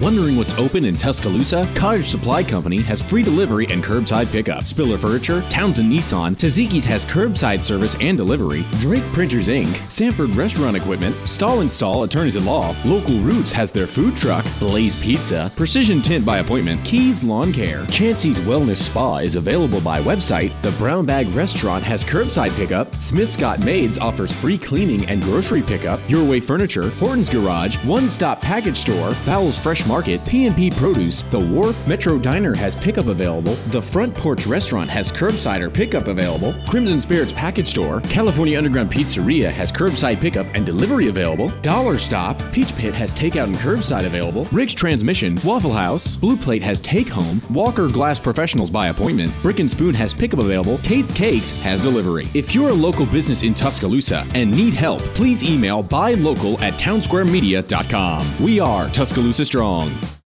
Wondering what's open in Tuscaloosa? Cottage Supply Company has free delivery and curbside pickup. Spiller Furniture, Townsend Nissan, Taziki's has curbside service and delivery. Drake Printers Inc., Sanford Restaurant Equipment, Stall and Stall Attorneys at Law, Local Roots has their food truck, Blaze Pizza, Precision Tint by Appointment, Keys Lawn Care, Chansey's Wellness Spa is available by website. The Brown Bag Restaurant has curbside pickup. Smith's Got Maids offers free cleaning and grocery pickup. Your Way Furniture, Horton's Garage, One Stop Package Store, Bowles Fresh Market, P&P Produce, The Wharf, Metro Diner has pickup available, The Front Porch Restaurant has curbside or pickup available, Crimson Spirits Package Store, California Underground Pizzeria has curbside pickup and delivery available, Dollar Stop, Peach Pit has takeout and curbside available, Rick's Transmission, Waffle House, Blue Plate has take home, Walker Glass Professionals by appointment, Brick and Spoon has pickup available, Kate's Cakes has delivery. If you're a local business in Tuscaloosa and need help, please email buylocal at townsquaremedia.com. We are Tuscaloosa Strong long.